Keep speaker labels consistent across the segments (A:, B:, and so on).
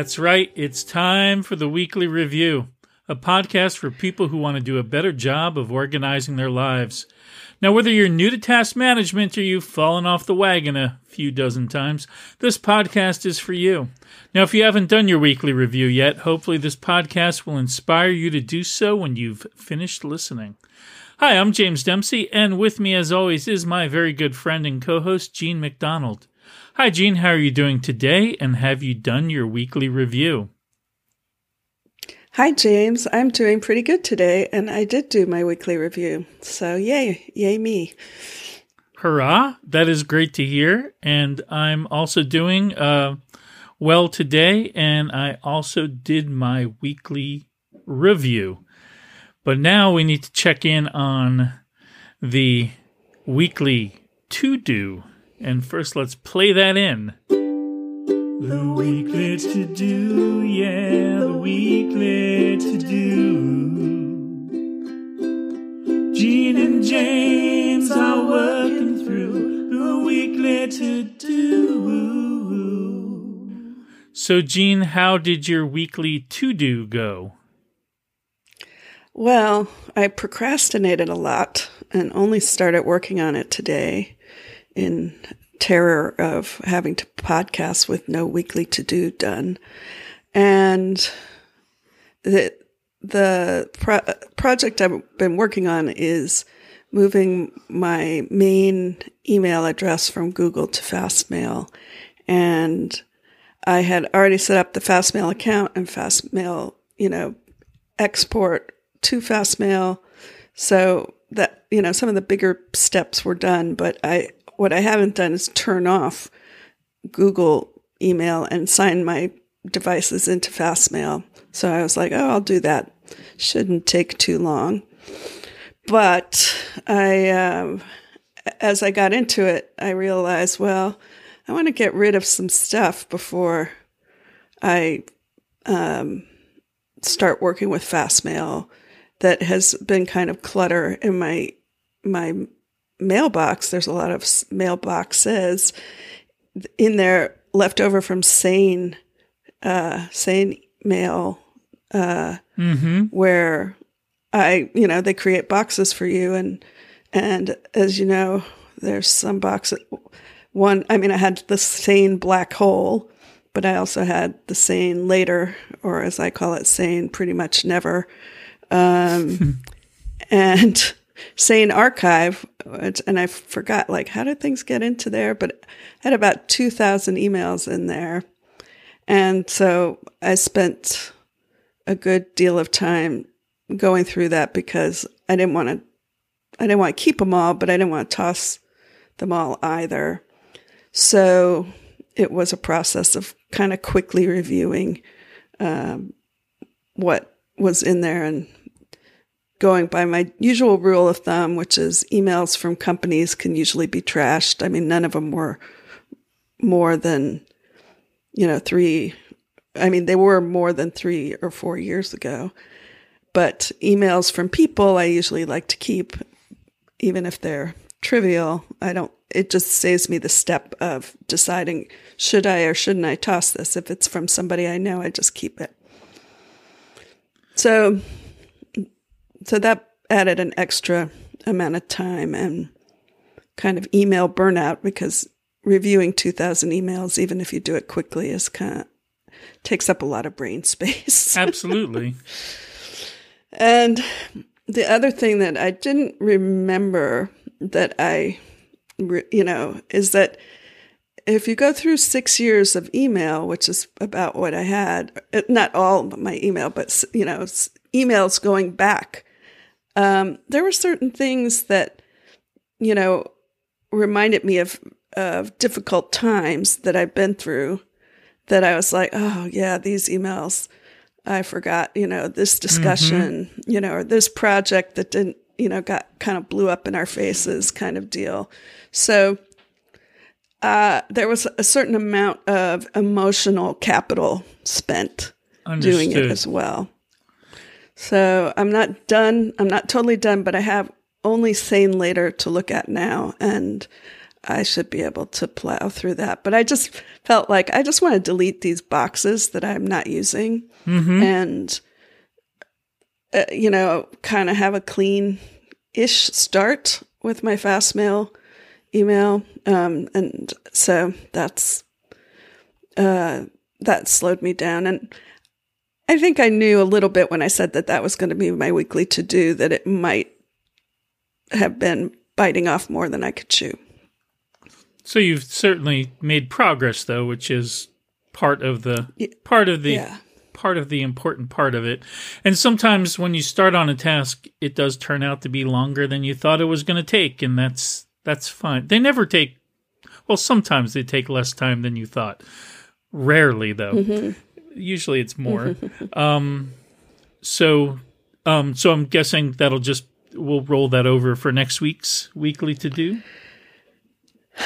A: That's right. It's time for the weekly review, a podcast for people who want to do a better job of organizing their lives. Now, whether you're new to task management or you've fallen off the wagon a few dozen times, this podcast is for you. Now, if you haven't done your weekly review yet, hopefully this podcast will inspire you to do so when you've finished listening. Hi, I'm James Dempsey, and with me, as always, is my very good friend and co host, Jean MacDonald. Hi, Jean. How are you doing today? And have you done your weekly review?
B: Hi, James. I'm doing pretty good today, and I did do my weekly review. So, yay, yay, me.
A: Hurrah. That is great to hear. And I'm also doing uh, well today, and I also did my weekly review. But now we need to check in on the weekly to do. And first, let's play that in. The weekly to do, yeah, the weekly to do. Jean and James are working through the weekly to do. So, Jean, how did your weekly to do go?
B: Well, I procrastinated a lot and only started working on it today in terror of having to podcast with no weekly to do done. And the the pro- project I've been working on is moving my main email address from Google to Fastmail. And I had already set up the Fastmail account and Fastmail, you know, export to Fastmail. So that, you know, some of the bigger steps were done, but I, what I haven't done is turn off Google email and sign my devices into Fastmail. So I was like, oh, I'll do that. Shouldn't take too long. But I, um, as I got into it, I realized, well, I want to get rid of some stuff before I um, start working with Fastmail that has been kind of clutter in my my mailbox. There's a lot of mailboxes in there left over from sane uh, sane mail uh, mm-hmm. where I you know they create boxes for you and and as you know there's some boxes one I mean I had the sane black hole but I also had the sane later or as I call it sane pretty much never um, and Sane Archive, and I forgot like how did things get into there, but I had about two thousand emails in there, and so I spent a good deal of time going through that because I didn't want to, I didn't want to keep them all, but I didn't want to toss them all either. So it was a process of kind of quickly reviewing um, what was in there and going by my usual rule of thumb, which is emails from companies can usually be trashed. I mean, none of them were more than, you know, three. I mean, they were more than three or four years ago. But emails from people, I usually like to keep, even if they're trivial. I don't, it just saves me the step of deciding should I or shouldn't I toss this. If it's from somebody I know, I just keep it. So so that added an extra amount of time and kind of email burnout because reviewing 2000 emails even if you do it quickly is kind of takes up a lot of brain space.
A: Absolutely.
B: And the other thing that i didn't remember that i you know is that if you go through six years of email which is about what i had uh, not all my email but you know emails going back um, there were certain things that, you know, reminded me of, of difficult times that I've been through that I was like, oh, yeah, these emails, I forgot, you know, this discussion, mm-hmm. you know, or this project that didn't, you know, got kind of blew up in our faces kind of deal. So, uh, there was a certain amount of emotional capital spent Understood. doing it as well. So I'm not done. I'm not totally done, but I have only Sane Later to look at now. And I should be able to plow through that. But I just felt like I just want to delete these boxes that I'm not using and, uh, you know, kind of have a clean ish start with my Fastmail email. Um, and so that's, uh, that slowed me down. And I think I knew a little bit when I said that that was going to be my weekly to do that it might have been biting off more than I could chew.
A: So you've certainly made progress, though, which is part of the part of the
B: Yeah.
A: part of the important part of it. And sometimes when you start on a task, it does turn out to be longer than you thought it was going to take, and that's that's fine. They never take well, sometimes they take less time than you thought. Rarely though. Mm-hmm. Usually it's more. um so um so I'm guessing that'll just we'll roll that over for next week's weekly to do.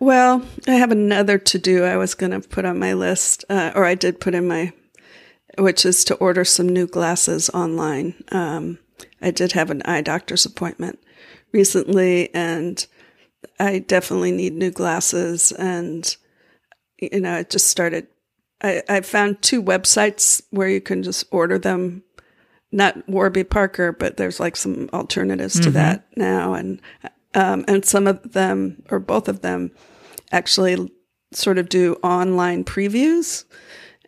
B: Well, I have another to do I was going to put on my list, uh, or I did put in my, which is to order some new glasses online. Um, I did have an eye doctor's appointment recently, and I definitely need new glasses. And, you know, it just started. I, I found two websites where you can just order them not Warby Parker, but there's like some alternatives to that now, and um, and some of them or both of them actually sort of do online previews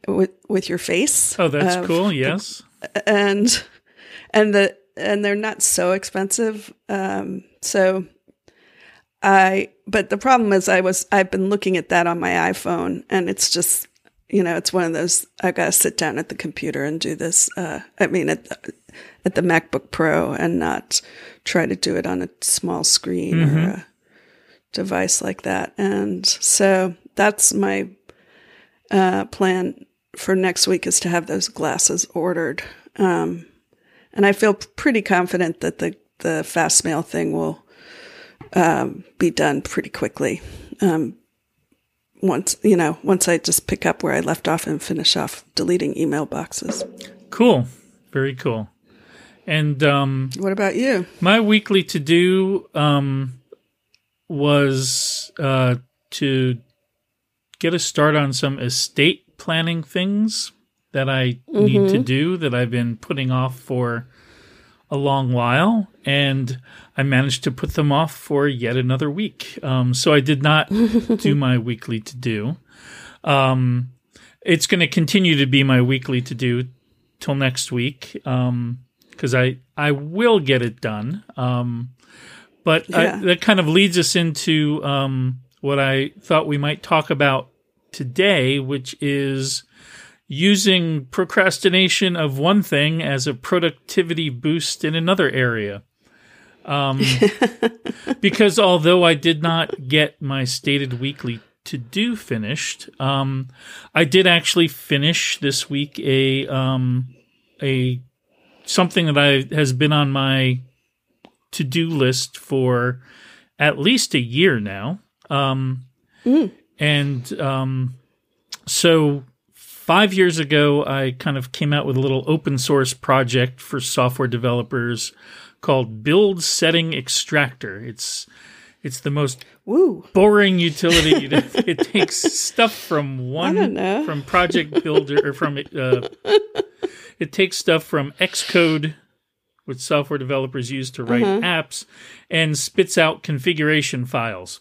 B: with with your face.
A: Oh, that's cool. Yes.
B: and and the and they're not so expensive. Um, so I, but the problem is, I was I've been looking at that on my iPhone, and it's just you know it's one of those I've got to sit down at the computer and do this. Uh, I mean at the, at the MacBook Pro and not try to do it on a small screen or a device like that. And so that's my uh, plan for next week is to have those glasses ordered. Um, and I feel pretty confident that the, the Fastmail thing will um, be done pretty quickly. Um, once, you know, once I just pick up where I left off and finish off deleting email boxes.
A: Cool. Very cool. And um
B: What about you?
A: My weekly to do um, was uh, to get a start on some estate planning things that I need to do that I've been putting off for a long while. And I managed to put them off for yet another week. Um, so I did not do my weekly to do. Um, it's going to continue to be my weekly to do till next week. Um, because I I will get it done. Um, but I, that kind of leads us into um, what I thought we might talk about today, which is using procrastination of one thing as a productivity boost in another area. Um, because although I did not get my stated weekly to do finished, um, I did actually finish this week a um, a something that I has been on my to do list for at least a year now. Um, And um, so five years ago, I kind of came out with a little open source project for software developers called Build Setting Extractor. It's it's the most
B: Woo.
A: boring utility. it takes stuff from one from Project Builder or from uh, it takes stuff from Xcode, which software developers use to write apps, and spits out configuration files.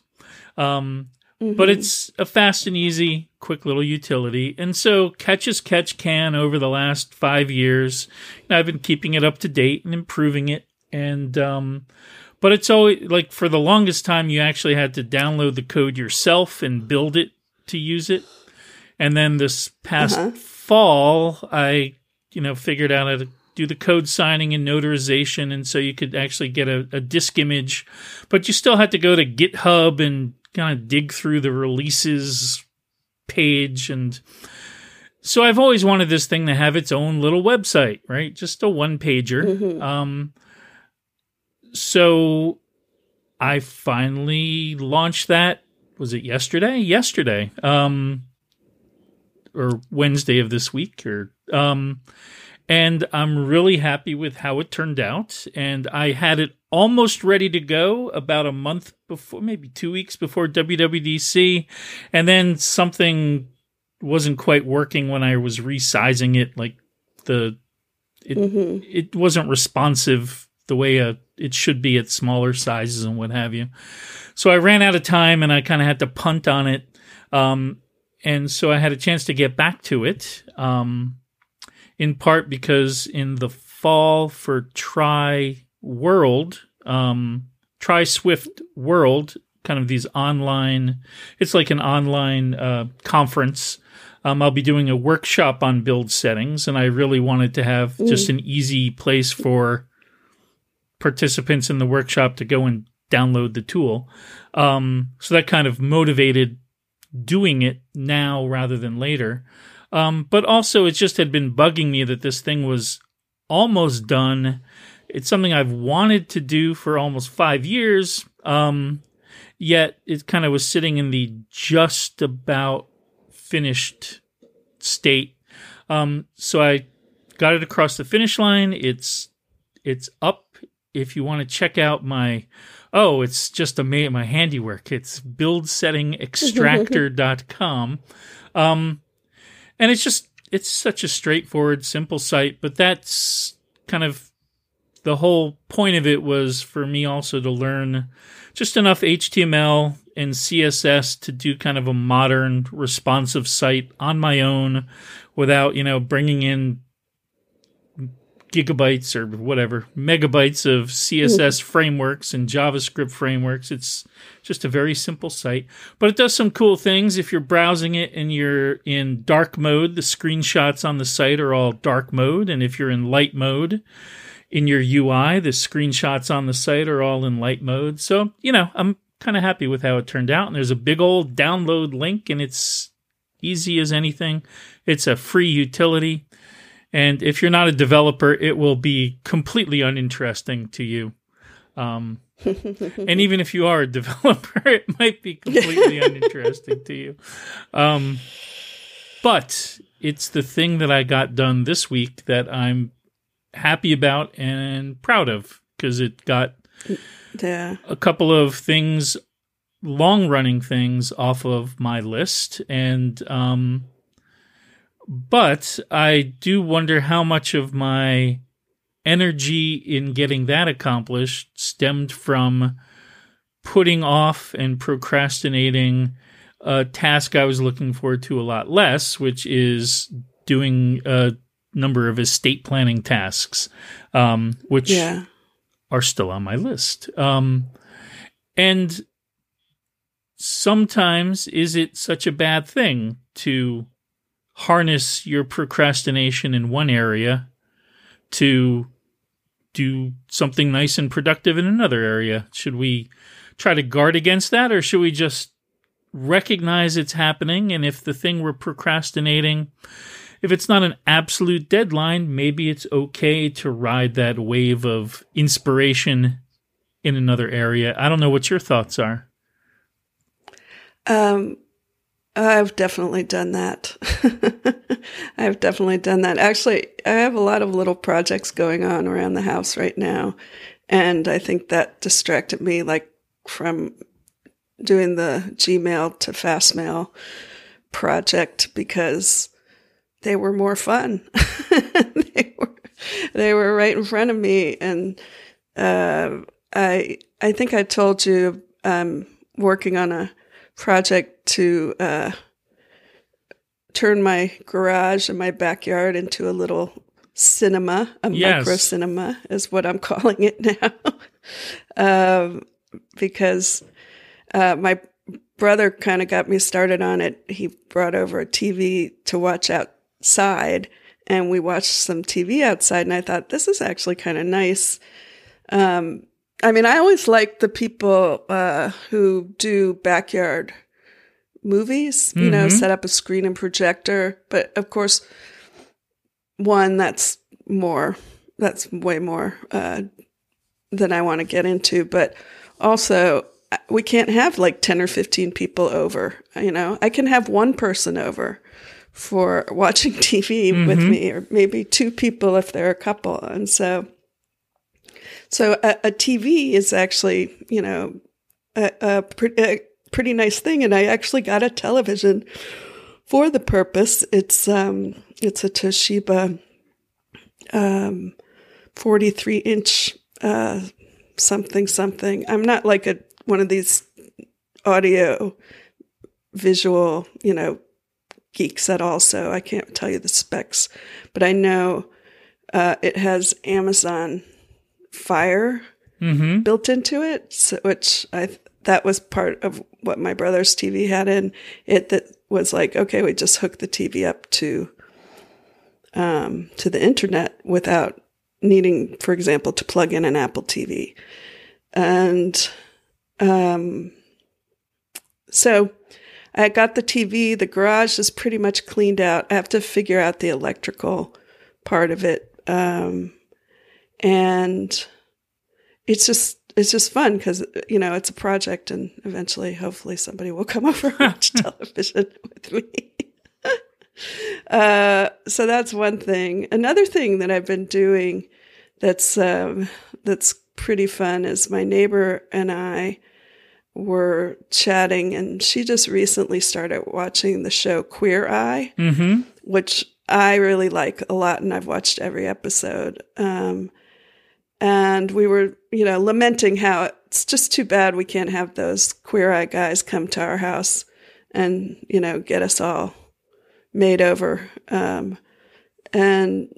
A: Um, But it's a fast and easy, quick little utility. And so, catch as catch can over the last five years. And I've been keeping it up to date and improving it. And, um, but it's always like for the longest time, you actually had to download the code yourself and build it to use it. And then this past fall, I, you know, figured out how to do the code signing and notarization. And so you could actually get a, a disk image, but you still had to go to GitHub and kind of dig through the releases page. And so I've always wanted this thing to have its own little website, right? Just a one pager. Um, so I finally launched that. Was it yesterday? Yesterday. Um, or Wednesday of this week, or um, and I'm really happy with how it turned out. And I had it almost ready to go about a month before, maybe two weeks before WWDC, and then something wasn't quite working when I was resizing it. Like the it mm-hmm. it wasn't responsive the way a it should be at smaller sizes and what have you. So I ran out of time and I kind of had to punt on it. Um, and so I had a chance to get back to it. Um, in part because in the fall for Try World, um, Try Swift World, kind of these online, it's like an online uh, conference. Um, I'll be doing a workshop on build settings, and I really wanted to have just an easy place for participants in the workshop to go and download the tool. Um, so that kind of motivated doing it now rather than later. Um, but also, it just had been bugging me that this thing was almost done. It's something I've wanted to do for almost five years. Um, yet it kind of was sitting in the just about finished state. Um, so I got it across the finish line. It's it's up. If you want to check out my oh, it's just a my handiwork. It's buildsettingextractor.com. um, and it's just it's such a straightforward, simple site. But that's kind of the whole point of it was for me also to learn just enough HTML and CSS to do kind of a modern responsive site on my own without, you know, bringing in gigabytes or whatever megabytes of mm-hmm. css frameworks and javascript frameworks. It's just a very simple site but it does some cool things. If you're browsing it and you're in dark mode the screenshots on the site are all dark mode. And if you're in light mode in your ui the screenshots on the site are all in light mode. So you know i'm kind of happy with how it turned out. And there's a big old download link and it's easy as anything. It's a free utility and if you're not a developer, it will be completely uninteresting to you. Um, and even if you are a developer, it might be completely uninteresting to you. Um, but it's the thing that I got done this week that I'm happy about and proud of because it got
B: yeah.
A: a couple of things, long running things off of my list. And um, but I do wonder how much of my energy in getting that accomplished stemmed from putting off and procrastinating a task I was looking forward to a lot less, which is doing a number of estate planning tasks, um, which yeah. are still on my list. Um, and sometimes is it such a bad thing to harness your procrastination in one area to do something nice and productive in another area? Should we try to guard against that or should we just recognize it's happening and if the thing we're procrastinating if it's not an absolute deadline, maybe it's okay to ride that wave of inspiration in another area. I don't know what your thoughts are.
B: Um, I've definitely done that. I've definitely done that. Actually, I have a lot of little projects going on around the house right now. And I think that distracted me, like from doing the Gmail to Fastmail project because they were more fun. they were, they were right in front of me. And, uh, I, I think I told you I'm working on a project to uh, turn my garage and my backyard into a little cinema, a yes. micro cinema is what I'm calling it now. um, because uh, my brother kind of got me started on it. He brought over a TV to watch outside, and we watched some TV outside. And I thought this is actually kind of nice. Um, I mean, I always like the people uh, who do backyard movies, you mm-hmm. know, set up a screen and projector. But of course, one that's more, that's way more uh, than I want to get into. But also, we can't have like 10 or 15 people over, you know, I can have one person over for watching TV with me, or maybe two people if they're a couple. And so, so a, a TV is actually, you know, a, a, a pretty nice thing. And I actually got a television for the purpose. It's um, it's a Toshiba um, 43 inch uh, something something. I'm not like a one of these audio visual, you know, geeks at all, so I can't tell you the specs, but I know uh, it has Amazon Fire
A: Mm-hmm.
B: built into it, so, which I that was part of what my brother's TV had in it. That was like, okay, we just hook the TV up to um, to the internet without needing, for example, to plug in an Apple TV, and um, so I got the TV. The garage is pretty much cleaned out. I have to figure out the electrical part of it, um, and it's just it's just fun because you know it's a project, and eventually, hopefully, somebody will come over and watch television with me. uh, so that's one thing. Another thing that I've been doing that's um, that's pretty fun is my neighbor and I were chatting, and she just recently started watching the show Queer Eye
A: Mm-hmm.
B: which I really like a lot, and I've watched every episode. Um, and we were, you know, lamenting how it's just too bad we can't have those queer eye guys come to our house and, you know, get us all made over. Um, and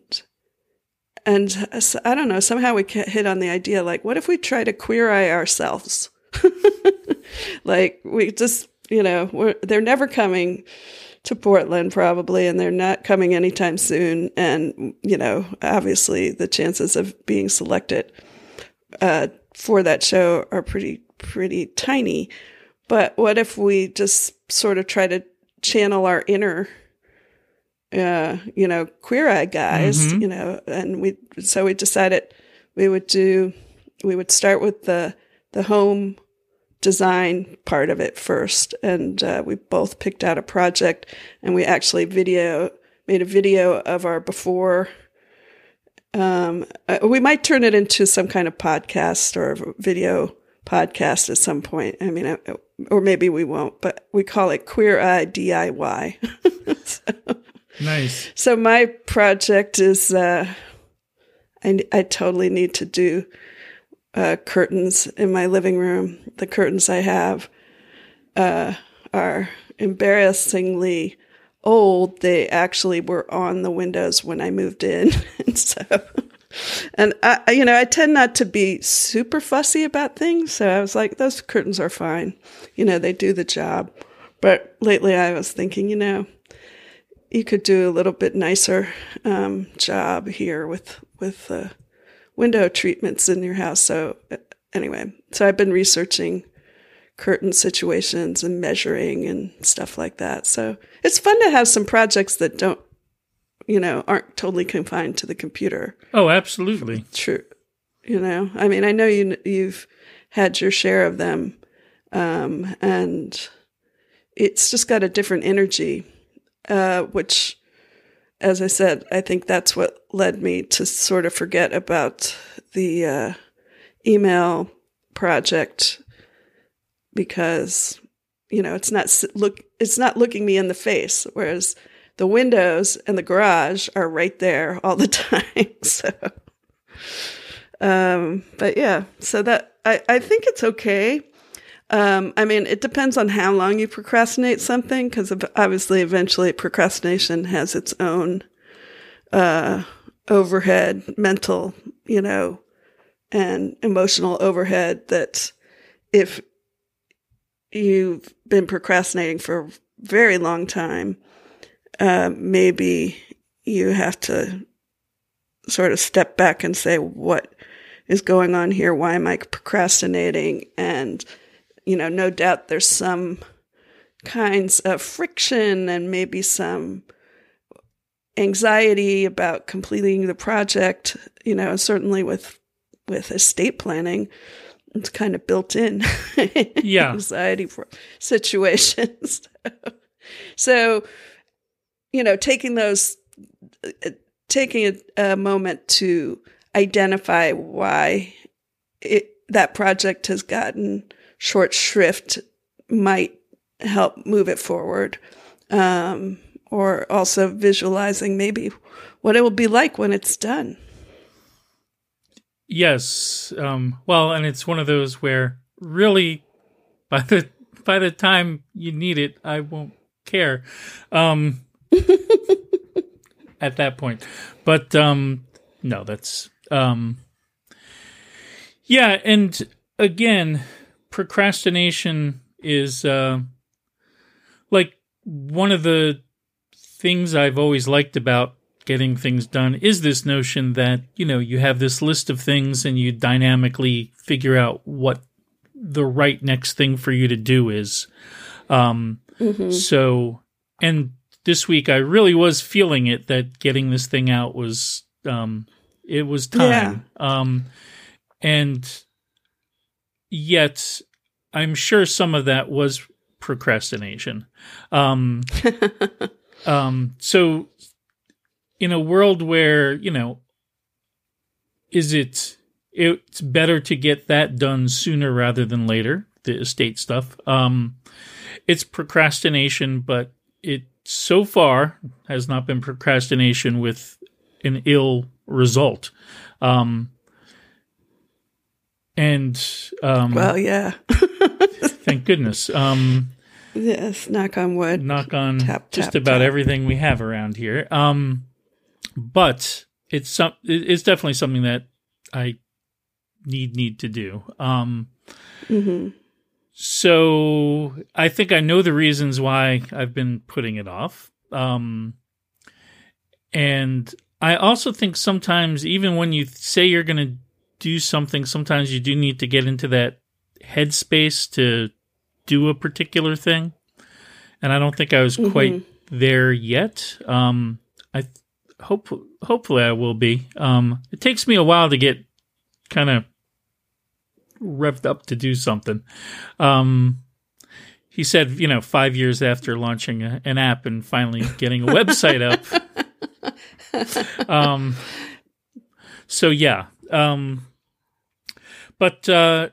B: and I don't know. Somehow we hit on the idea, like, what if we try to queer eye ourselves? like we just, you know, they're never coming to Portland probably, and they're not coming anytime soon. And you know, obviously, the chances of being selected uh, for that show are pretty pretty tiny. But what if we just sort of try to channel our inner, uh, you know, queer eye guys,
A: Mhm.
B: you know, and we so we decided we would do we would start with the the home design part of it first and uh, we both picked out a project and we actually video made a video of our before um, uh, we might turn it into some kind of podcast or video podcast at some point i mean uh, or maybe we won't but we call it queer eye diy so,
A: Nice.
B: so my project is uh, I, I totally need to do uh, curtains in my living room. The curtains I have uh, are embarrassingly old. They actually were on the windows when I moved in, and so. And I, you know, I tend not to be super fussy about things. So I was like, those curtains are fine. You know, they do the job. But lately I was thinking, you know, you could do a little bit nicer um, job here with with uh, window treatments in your house. So anyway, so I've been researching curtain situations and measuring and stuff like that. So it's fun to have some projects that don't, you know, aren't totally confined to the computer.
A: Oh, absolutely.
B: True, you know. I mean, I know you you've had your share of them, um, and it's just got a different energy uh, which, as I said, I think that's what led me to sort of forget about the uh, email project because you know it's not look it's not looking me in the face, whereas the windows and the garage are right there all the time. so, um, but yeah, so that I I think it's okay. Um, I mean, it depends on how long you procrastinate something, because obviously, eventually, procrastination has its own uh, overhead, mental, you know, and emotional overhead. That if you've been procrastinating for a very long time, uh, maybe you have to sort of step back and say, what is going on here? Why am I procrastinating? And you know, no doubt there's some kinds of friction and maybe some anxiety about completing the project, you know, certainly with with estate planning, it's kind of built in
A: Yeah.
B: anxiety for situations. so you know, taking those, taking a, a moment to identify why it, that project has gotten short shrift might help move it forward. Um, or also visualizing maybe what it will be like when it's done.
A: Yes. Um, well, and it's one of those where really by the by the time you need it, I won't care. Um, at that point. But um, no, that's um, yeah, and again, procrastination is uh, like one of the things I've always liked about getting things done is this notion that, you know, you have this list of things and you dynamically figure out what the right next thing for you to do is. Um, mm-hmm. So, and this week I really was feeling it that getting this thing out was, um, it was time. Yeah. Um, and yet I'm sure some of that was procrastination. Um, Um, so in a world where, you know, is it it's better to get that done sooner rather than later, the estate stuff. Um, it's procrastination, but it so far has not been procrastination with an ill result. Um, and um,
B: well, yeah.
A: thank goodness. Um,
B: Yes, knock on wood.
A: Knock on tap, just tap, about tap. everything we have around here. Um, but it's some. It's definitely something that I need need to do. Um, mm-hmm. so I think I know the reasons why I've been putting it off. Um, and I also think sometimes, even when you say you're going to do something, sometimes you do need to get into that headspace to do a particular thing, and I don't think I was mm-hmm. quite there yet. Um, I th- hope hopefully I will be. Um, it takes me a while to get kind of revved up to do something. Um, he said, you know, five years after launching a, an app and finally getting a website up. um, so yeah. Um, but uh,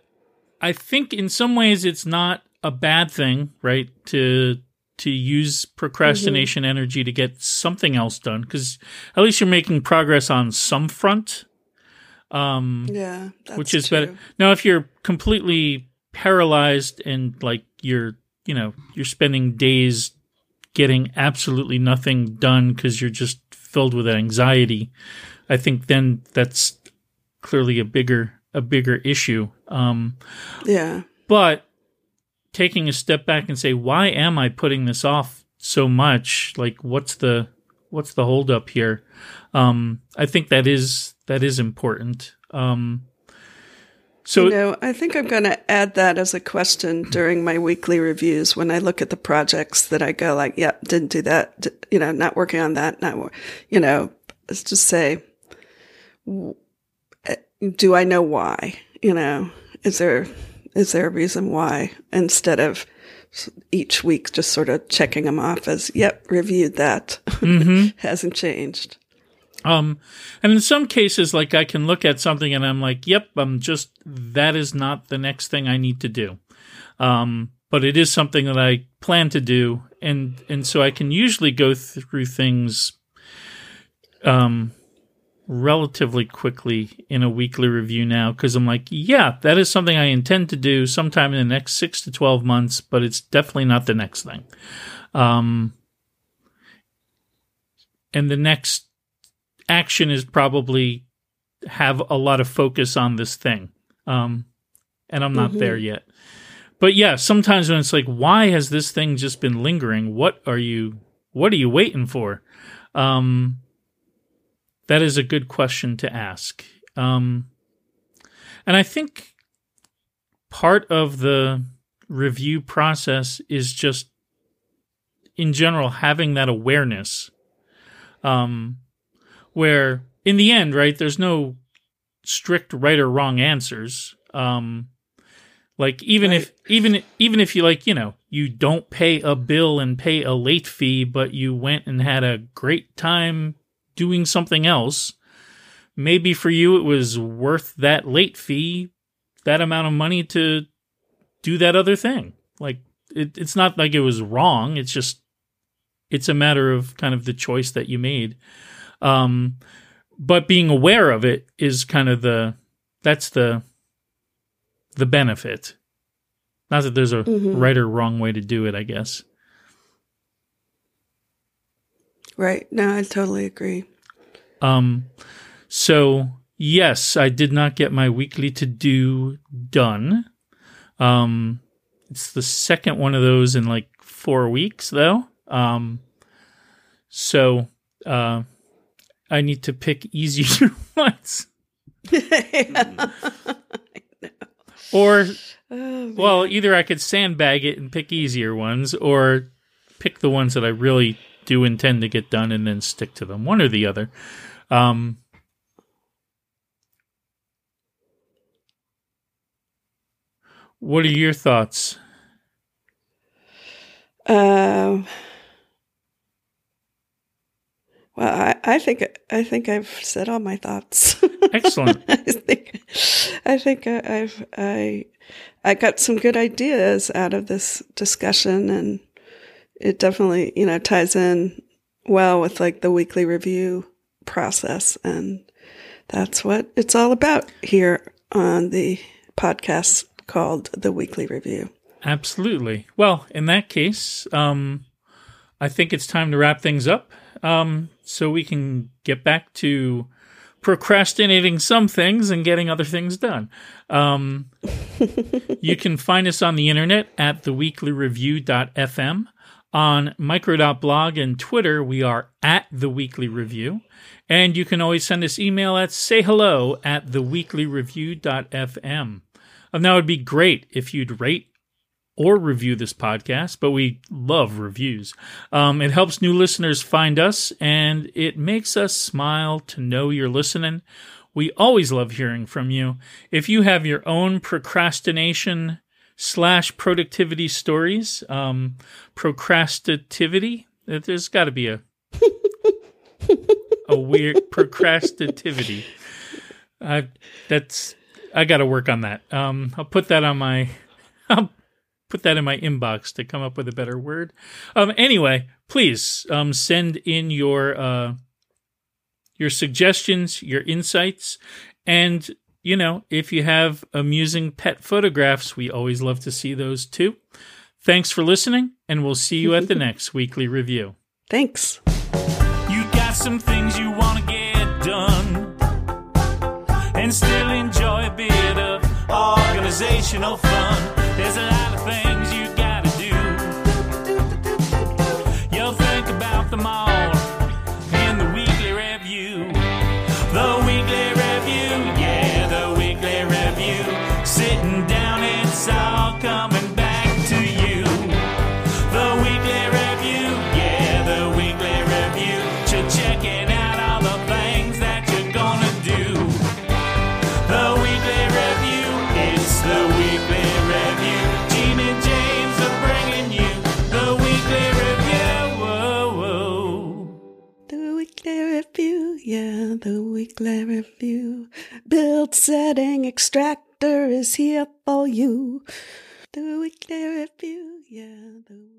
A: I think in some ways it's not a bad thing, right? To to use procrastination mm-hmm. energy to get something else done because at least you're making progress on some front.
B: Um, yeah,
A: which is true. better. Now, if you're completely paralyzed and like you're, you know, you're spending days getting absolutely nothing done because you're just filled with anxiety, I think then that's clearly a bigger a bigger issue. Um,
B: yeah,
A: but taking a step back and say, why am I putting this off so much? Like, what's the what's the holdup here? Um, I think that is that is important. Um, so
B: you know, I think I'm going to add that as a question during my weekly reviews when I look at the projects that I go like, "Yep, yeah, didn't do that." You know, not working on that. Not, you know, let's just say, do I know why? You know, is there is there a reason why? Instead of each week just sort of checking them off as, yep, reviewed that. Mm-hmm. Hasn't changed.
A: Um, and in some cases, like I can look at something and I'm like, yep, I'm just, that is not the next thing I need to do. Um, but it is something that I plan to do. And, and so I can usually go through things, um, relatively quickly in a weekly review now because I'm like, yeah, that is something I intend to do sometime in the next six to 12 months, but it's definitely not the next thing. Um, and the next action is probably have a lot of focus on this thing. Um, and I'm not mm-hmm. there yet. But yeah, sometimes when it's like, why has this thing just been lingering? What are you, what are you waiting for? Um, that is a good question to ask. Um, and I think part of the review process is just, in general, having that awareness. Um, where in the end, right, there's no strict right or wrong answers. Um, like even right. if even even if you like, you know, you don't pay a bill and pay a late fee, but you went and had a great time doing something else. Maybe for you, it was worth that late fee, that amount of money to do that other thing. Like, it, it's not like it was wrong. It's just, it's a matter of kind of the choice that you made. Um, but being aware of it is kind of the, that's the, the benefit. Not that there's a
B: Mhm.
A: right or wrong way to do it, I guess.
B: Right. No, I totally agree.
A: Um, so yes, I did not get my weekly to do done. Um, it's the second one of those in like four weeks though. Um, so, uh, I need to pick easier ones or,
B: Oh,
A: well, either I could sandbag it and pick easier ones or pick the ones that I really do intend to get done and then stick to them. One or the other. Um, what are your thoughts?
B: Um. Well, I, I think I think I've said all my thoughts.
A: Excellent.
B: I think I think I, I've I I got some good ideas out of this discussion, and it definitely you know ties in well with like the weekly review process, and that's what it's all about here on the podcast called the Weekly Review.
A: Absolutely. Well, in that case, um, I think it's time to wrap things up um, so we can get back to procrastinating some things and getting other things done. Um, you can find us on the internet at theweeklyreview.fm. On micro.blog and Twitter, we are at The Weekly Review. And you can always send us email at sayhello at theweeklyreview.fm. And that would be great if you'd rate or review this podcast, but we love reviews. Um, it helps new listeners find us, and it makes us smile to know you're listening. We always love hearing from you. If you have your own procrastination slash productivity stories, um, procrastinativity, there's got to be a a weird procrastinativity. That's I got to work on that. Um, I'll put that on my. I'll put that in my inbox to come up with a better word. Um, anyway, please um, send in your uh, your suggestions, your insights, and you know if you have amusing pet photographs, we always love to see those too. Thanks for listening, and we'll see you at the next weekly review.
B: Thanks.
A: You got some things you want to get done and still enjoy a bit of organizational fun. There's a lot of things you the weekly review.
B: Build setting extractor is here for you. The weekly review, yeah, the.